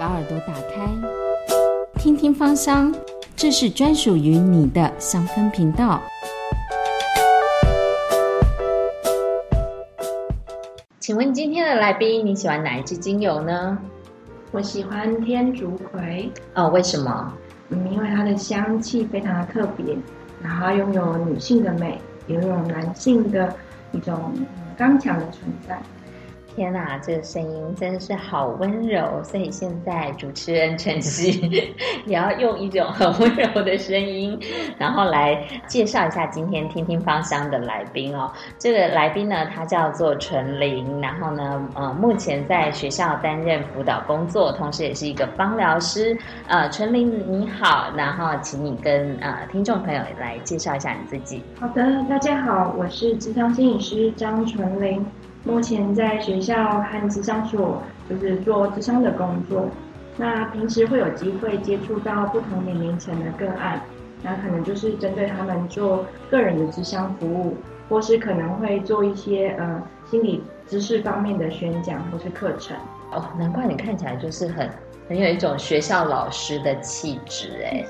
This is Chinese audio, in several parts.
把耳朵打开，听听芳香，这是专属于你的香氛频道。请问今天的来宾，你喜欢哪一支精油呢？我喜欢天竺葵。哦，为什么？嗯，因为它的香气非常的特别，然后拥有女性的美，也拥有男性的一种刚强的存在。天哪，这个声音真的是好温柔，所以现在主持人晨曦 也要用一种很温柔的声音，然后来介绍一下今天听听芳香的来宾哦。这个来宾呢，他叫做纯玲，然后呢，呃，目前在学校担任辅导工作，同时也是一个芳疗师。呃，纯玲你好，然后请你跟呃听众朋友来介绍一下你自己。好的，大家好，我是智商心理师张纯玲。目前在学校和职商所就是做职商的工作，那平时会有机会接触到不同年龄层的个案，那可能就是针对他们做个人的智商服务，或是可能会做一些呃心理知识方面的宣讲或是课程。哦，难怪你看起来就是很。很有一种学校老师的气质，哎，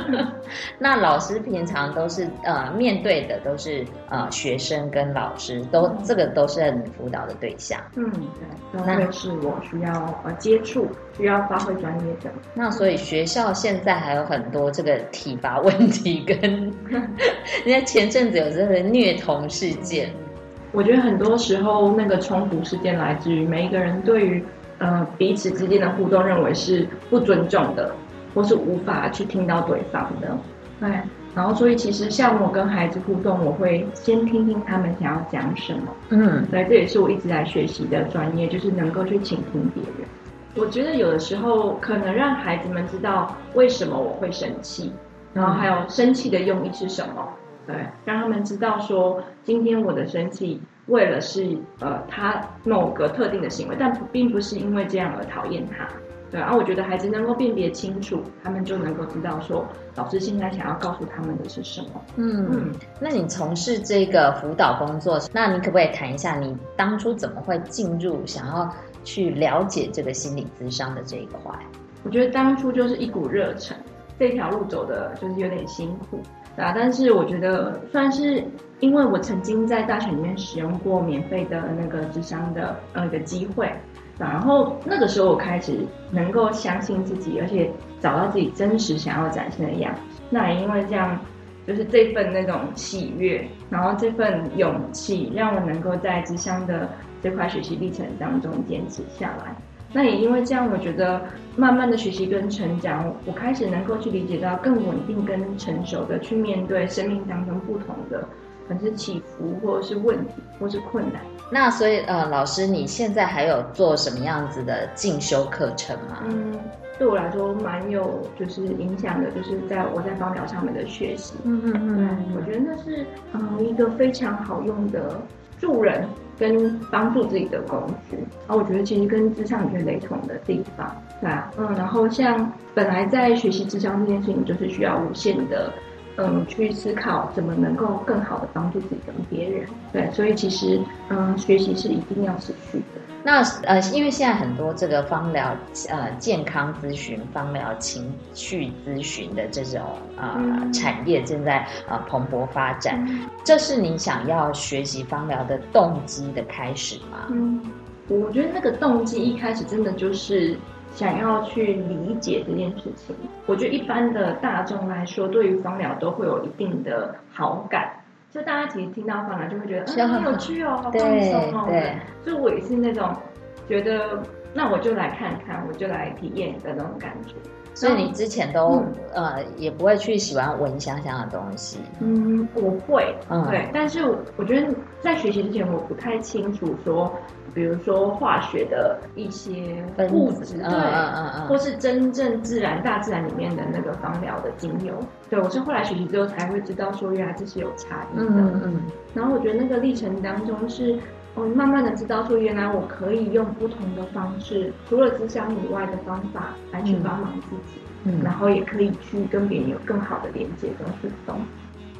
那老师平常都是呃面对的都是呃学生跟老师，都这个都是你辅导的对象。嗯，对，那会是我需要呃接触，需要发挥专业的。那所以学校现在还有很多这个体罚问题，跟 人家前阵子有这个虐童事件。我觉得很多时候那个冲突事件来自于每一个人对于。呃，彼此之间的互动认为是不尊重的，或是无法去听到对方的。对，然后所以其实像我跟孩子互动，我会先听听他们想要讲什么。嗯，对，这也是我一直在学习的专业，就是能够去倾听别人。我觉得有的时候可能让孩子们知道为什么我会生气，然后还有生气的用意是什么。对，让他们知道说今天我的生气。为了是呃他某个特定的行为，但并不是因为这样而讨厌他，对啊，我觉得孩子能够辨别清楚，他们就能够知道说老师现在想要告诉他们的是什么。嗯，那你从事这个辅导工作，那你可不可以谈一下你当初怎么会进入，想要去了解这个心理咨商的这一块？我觉得当初就是一股热忱，这条路走的就是有点辛苦。啊！但是我觉得算是，因为我曾经在大学里面使用过免费的那个智商的呃的机会，然后那个时候我开始能够相信自己，而且找到自己真实想要展现的样子。那也因为这样，就是这份那种喜悦，然后这份勇气，让我能够在智商的这块学习历程当中坚持下来。那也因为这样，我觉得慢慢的学习跟成长，我开始能够去理解到更稳定跟成熟的去面对生命当中不同的，可能是起伏或者是问题或是困难。那所以呃，老师你现在还有做什么样子的进修课程吗？嗯，对我来说蛮有就是影响的，就是在我在方疗上面的学习。嗯嗯嗯，对我觉得那是嗯一个非常好用的助人。跟帮助自己的工具，啊，我觉得其实跟智商有些雷同的地方，对啊，嗯，然后像本来在学习智商这件事情，就是需要无限的，嗯，去思考怎么能够更好的帮助自己跟别人，对，所以其实，嗯，学习是一定要持续的。那呃，因为现在很多这个芳疗呃健康咨询、芳疗情绪咨询的这种啊产业正在啊蓬勃发展，这是你想要学习芳疗的动机的开始吗？嗯，我觉得那个动机一开始真的就是想要去理解这件事情。我觉得一般的大众来说，对于芳疗都会有一定的好感。就大家其实听到反而就会觉得嗯很有趣哦，好放松哦。对，就我也是那种觉得，那我就来看看，我就来体验的那种感觉。所以你之前都呃也不会去喜欢闻香香的东西。嗯，我会，对。但是我觉得在学习之前，我不太清楚说。比如说化学的一些物质，对，嗯嗯嗯，或是真正自然大自然里面的那个芳疗的精油，对我是后来学习之后才会知道说原来这是有差异的，嗯嗯。然后我觉得那个历程当中是，我慢慢的知道说原来我可以用不同的方式，除了思想以外的方法来去帮忙自己，嗯，然后也可以去跟别人有更好的连接跟互动。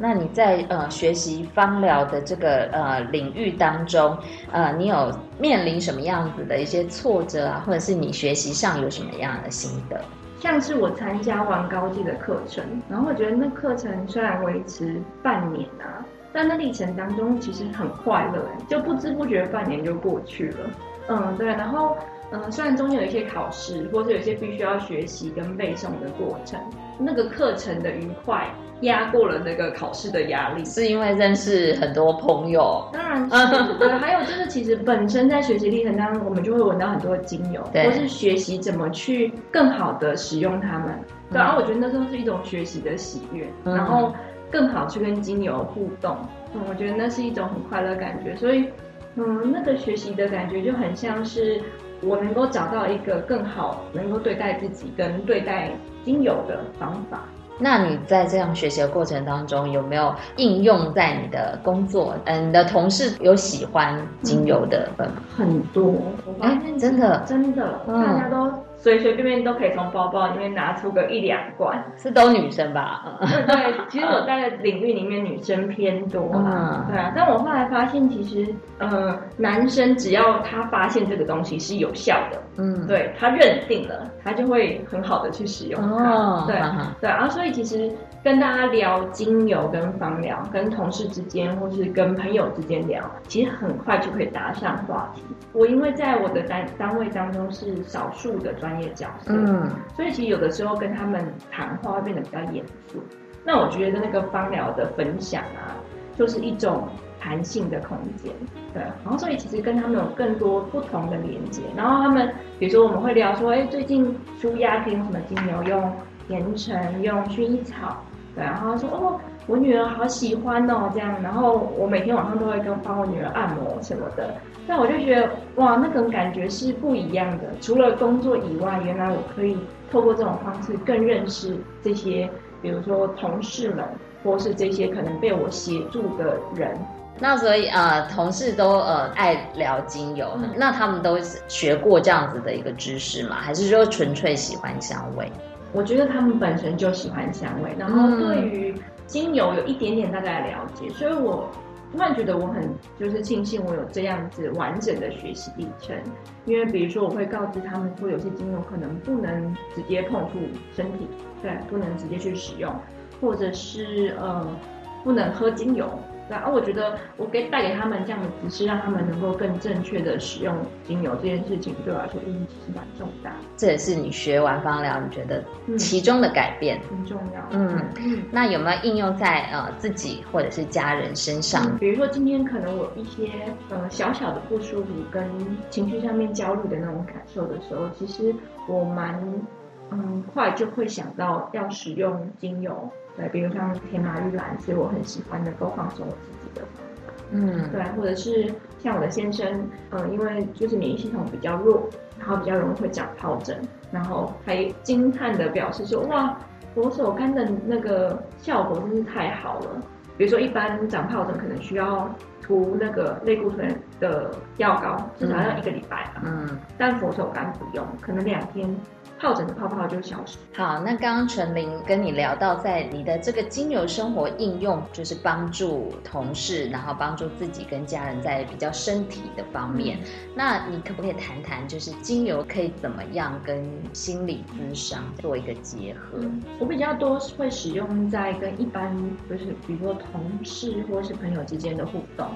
那你在呃学习芳疗的这个呃领域当中，呃，你有面临什么样子的一些挫折啊，或者是你学习上有什么样的心得？像是我参加完高级的课程，然后我觉得那课程虽然维持半年啊，但那历程当中其实很快乐，就不知不觉半年就过去了。嗯，对，然后。嗯，虽然中间有一些考试，或是有一些必须要学习跟背诵的过程，那个课程的愉快压过了那个考试的压力，是因为认识很多朋友。当然是，对，还有就是其实本身在学习历程当中，我们就会闻到很多精油，或是学习怎么去更好的使用它们。对，然后我觉得那都是一种学习的喜悦，然后更好去跟精油互动。嗯，我觉得那是一种很快乐感觉，所以，嗯，那个学习的感觉就很像是。我能够找到一个更好能够对待自己跟对待精油的方法。那你在这样学习的过程当中，有没有应用在你的工作？嗯，你的同事有喜欢精油的？嗯很多，哎，真的，真的，大家都。随随便便都可以从包包里面拿出个一两罐，是都女生吧？对，其实我在领域里面女生偏多啊。对啊，但我后来发现，其实呃，男生只要他发现这个东西是有效的，嗯，对他认定了，他就会很好的去使用它。对对啊，所以其实。跟大家聊精油跟芳疗，跟同事之间或是跟朋友之间聊，其实很快就可以搭上话题。我因为在我的单单位当中是少数的专业角色，嗯，所以其实有的时候跟他们谈话会变得比较严肃。那我觉得那个芳疗的分享啊，就是一种弹性的空间，对。然后所以其实跟他们有更多不同的连接。然后他们比如说我们会聊说，哎，最近舒压可以用什么精油？用甜橙，用薰衣草。对，然后说哦，我女儿好喜欢哦，这样，然后我每天晚上都会跟帮我女儿按摩什么的，但我就觉得哇，那种感觉是不一样的。除了工作以外，原来我可以透过这种方式更认识这些，比如说同事们，或是这些可能被我协助的人。那所以呃，同事都呃爱聊精油，那他们都学过这样子的一个知识吗？还是说纯粹喜欢香味？我觉得他们本身就喜欢香味，然后对于精油有一点点大概的了解，所以我突然觉得我很就是庆幸我有这样子完整的学习历程。因为比如说我会告知他们说，有些精油可能不能直接碰触身体，对，不能直接去使用，或者是呃不能喝精油。然后我觉得我给带给他们这样的知识，让他们能够更正确的使用精油这件事情，对我来说意义其实蛮重大。这也是你学完芳疗，你觉得其中的改变很重要。嗯，那有没有应用在呃自己或者是家人身上？比如说今天可能我一些呃小小的不舒服跟情绪上面焦虑的那种感受的时候，其实我蛮嗯快就会想到要使用精油。对，比如像天马玉兰是我很喜欢能，够放松我自己的方法。嗯，对，或者是像我的先生，嗯，因为就是免疫系统比较弱，然后比较容易会长疱疹，然后还惊叹的表示说，哇，佛手柑的那个效果真是太好了。比如说一般长疱疹可能需要涂那个类固醇的药膏，至少要一个礼拜吧。嗯，但佛手柑不用，可能两天。疱疹的泡泡就消失。好，那刚刚纯玲跟你聊到，在你的这个精油生活应用，就是帮助同事，然后帮助自己跟家人在比较身体的方面。那你可不可以谈谈，就是精油可以怎么样跟心理咨商做一个结合？我比较多会使用在跟一般，就是比如说同事或是朋友之间的互动。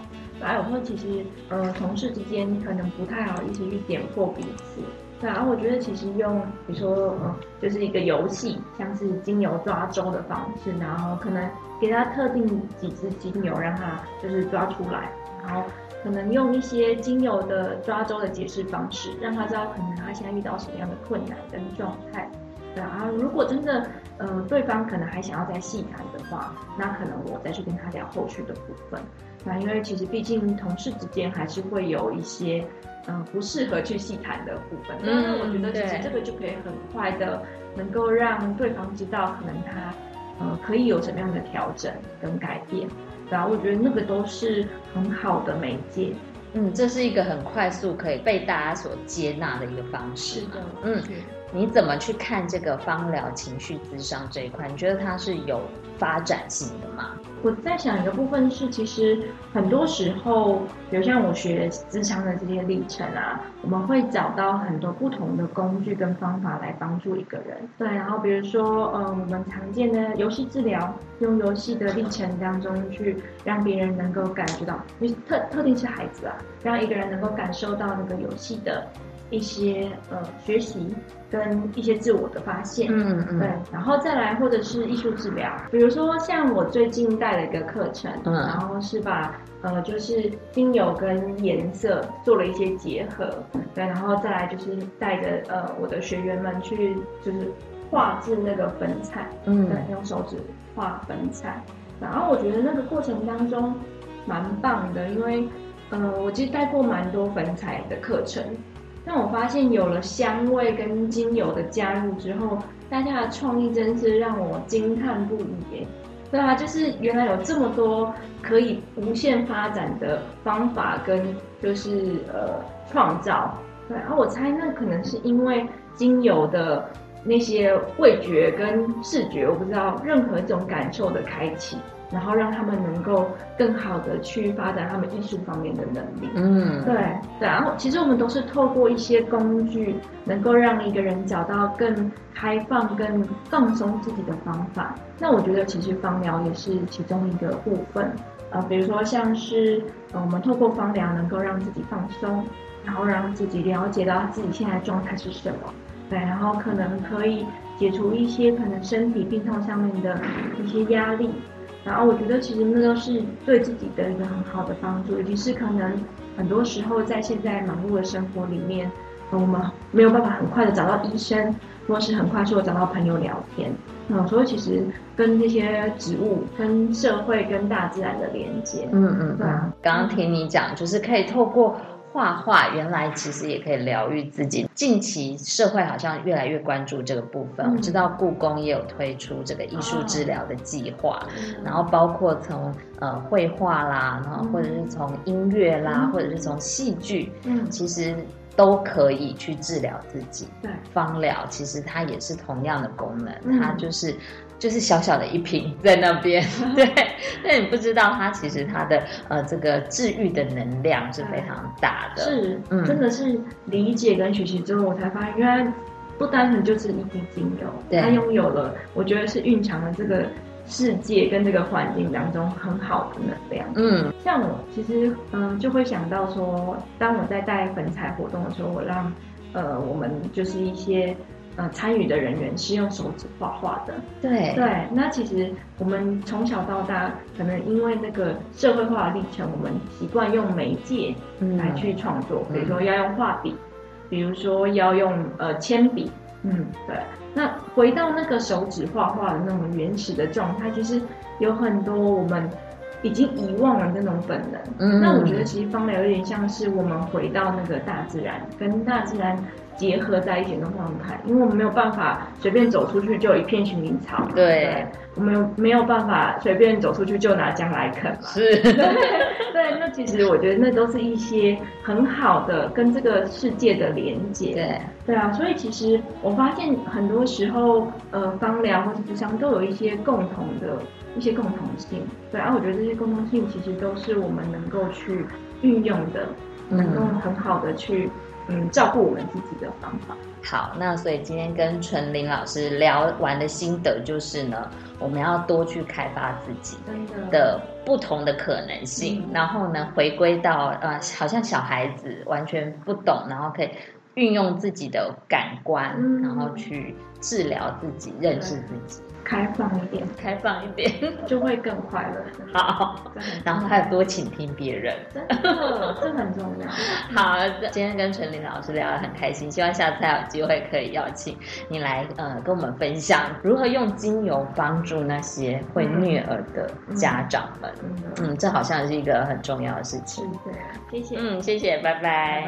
还有说，其实呃，同事之间可能不太好意思去点破彼此。对啊，我觉得其实用，比如说，嗯，就是一个游戏，像是精油抓周的方式，然后可能给他特定几支精油，让他就是抓出来，然后可能用一些精油的抓周的解释方式，让他知道可能他现在遇到什么样的困难跟状态。对啊，如果真的，呃，对方可能还想要再细谈的话，那可能我再去跟他聊后续的部分。那因为其实毕竟同事之间还是会有一些。嗯，不适合去细谈的部分。那我觉得其实这个就可以很快的能够让对方知道，可能他呃可以有什么样的调整跟改变。然后我觉得那个都是很好的媒介。嗯，这是一个很快速可以被大家所接纳的一个方式。是的，嗯，你怎么去看这个芳疗情绪咨商这一块？你觉得它是有发展性的吗？我在想一个部分是，其实很多时候，比如像我学智商的这些历程啊，我们会找到很多不同的工具跟方法来帮助一个人。对，然后比如说，呃，我们常见的游戏治疗，用游戏的历程当中去让别人能够感觉到，特特定是孩子啊，让一个人能够感受到那个游戏的。一些呃学习跟一些自我的发现，嗯嗯，对，然后再来或者是艺术治疗，比如说像我最近带了一个课程，嗯，然后是把呃就是精油跟颜色做了一些结合，对，然后再来就是带着呃我的学员们去就是画制那个粉彩，嗯，对，用手指画粉彩，然后我觉得那个过程当中蛮棒的，因为呃我其实带过蛮多粉彩的课程。但我发现有了香味跟精油的加入之后，大家的创意真是让我惊叹不已耶！对啊，就是原来有这么多可以无限发展的方法跟就是呃创造。对，然后我猜那可能是因为精油的那些味觉跟视觉，我不知道任何一种感受的开启。然后让他们能够更好的去发展他们艺术方面的能力。嗯，对对。然后其实我们都是透过一些工具，能够让一个人找到更开放、更放松自己的方法。那我觉得其实芳疗也是其中一个部分。呃，比如说像是呃，我们透过芳疗能够让自己放松，然后让自己了解到自己现在状态是什么。对，然后可能可以解除一些可能身体病痛上面的一些压力。然后我觉得其实那都是对自己的一个很好的帮助，尤其是可能很多时候在现在忙碌的生活里面，我们没有办法很快的找到医生，或是很快速的找到朋友聊天。嗯，所以其实跟这些植物、跟社会、跟大自然的连接，嗯嗯，对啊。刚刚听你讲，就是可以透过。画画原来其实也可以疗愈自己。近期社会好像越来越关注这个部分，我知道故宫也有推出这个艺术治疗的计划，然后包括从呃绘画啦，然后或者是从音乐啦，或者是从戏剧，嗯，其实都可以去治疗自己。对，芳疗其实它也是同样的功能，它就是。就是小小的一瓶在那边，对，但你不知道它其实它的呃这个治愈的能量是非常大的。是，真的是理解跟学习之后，我才发现原来不单纯就是一瓶精油，它拥有了我觉得是蕴藏了这个世界跟这个环境当中很好的能量。嗯，像我其实嗯就会想到说，当我在带粉彩活动的时候，我让呃我们就是一些。呃，参与的人员是用手指画画的。对对，那其实我们从小到大，可能因为那个社会化的历程，我们习惯用媒介来去创作，比如说要用画笔，比如说要用呃铅笔。嗯，对。那回到那个手指画画的那种原始的状态，其实有很多我们已经遗忘了那种本能。嗯，那我觉得其实方疗有点像是我们回到那个大自然，跟大自然。结合在一起的状态，因为我们没有办法随便走出去就一片薰衣草，对，我们没有办法随便走出去就拿姜来啃嘛，是，对，那其实我觉得那都是一些很好的跟这个世界的连接，对，对啊，所以其实我发现很多时候，呃，芳疗或者智商都有一些共同的一些共同性，对，然后我觉得这些共同性其实都是我们能够去运用的，能够很好的去。嗯，照顾我们自己的方法。好，那所以今天跟纯林老师聊完的心得就是呢，我们要多去开发自己的不同的可能性，然后呢，回归到呃，好像小孩子完全不懂，然后可以运用自己的感官，然后去治疗自己，认识自己。开放一点，开放一点 就会更快乐。好，然后还有多倾听别人，真的，这很重要。好，今天跟陈琳老师聊得很开心，希望下次还有机会可以邀请你来，呃，跟我们分享如何用精油帮助那些会虐儿的家长们。嗯，这好像是一个很重要的事情。对，谢谢。嗯，谢谢，拜拜。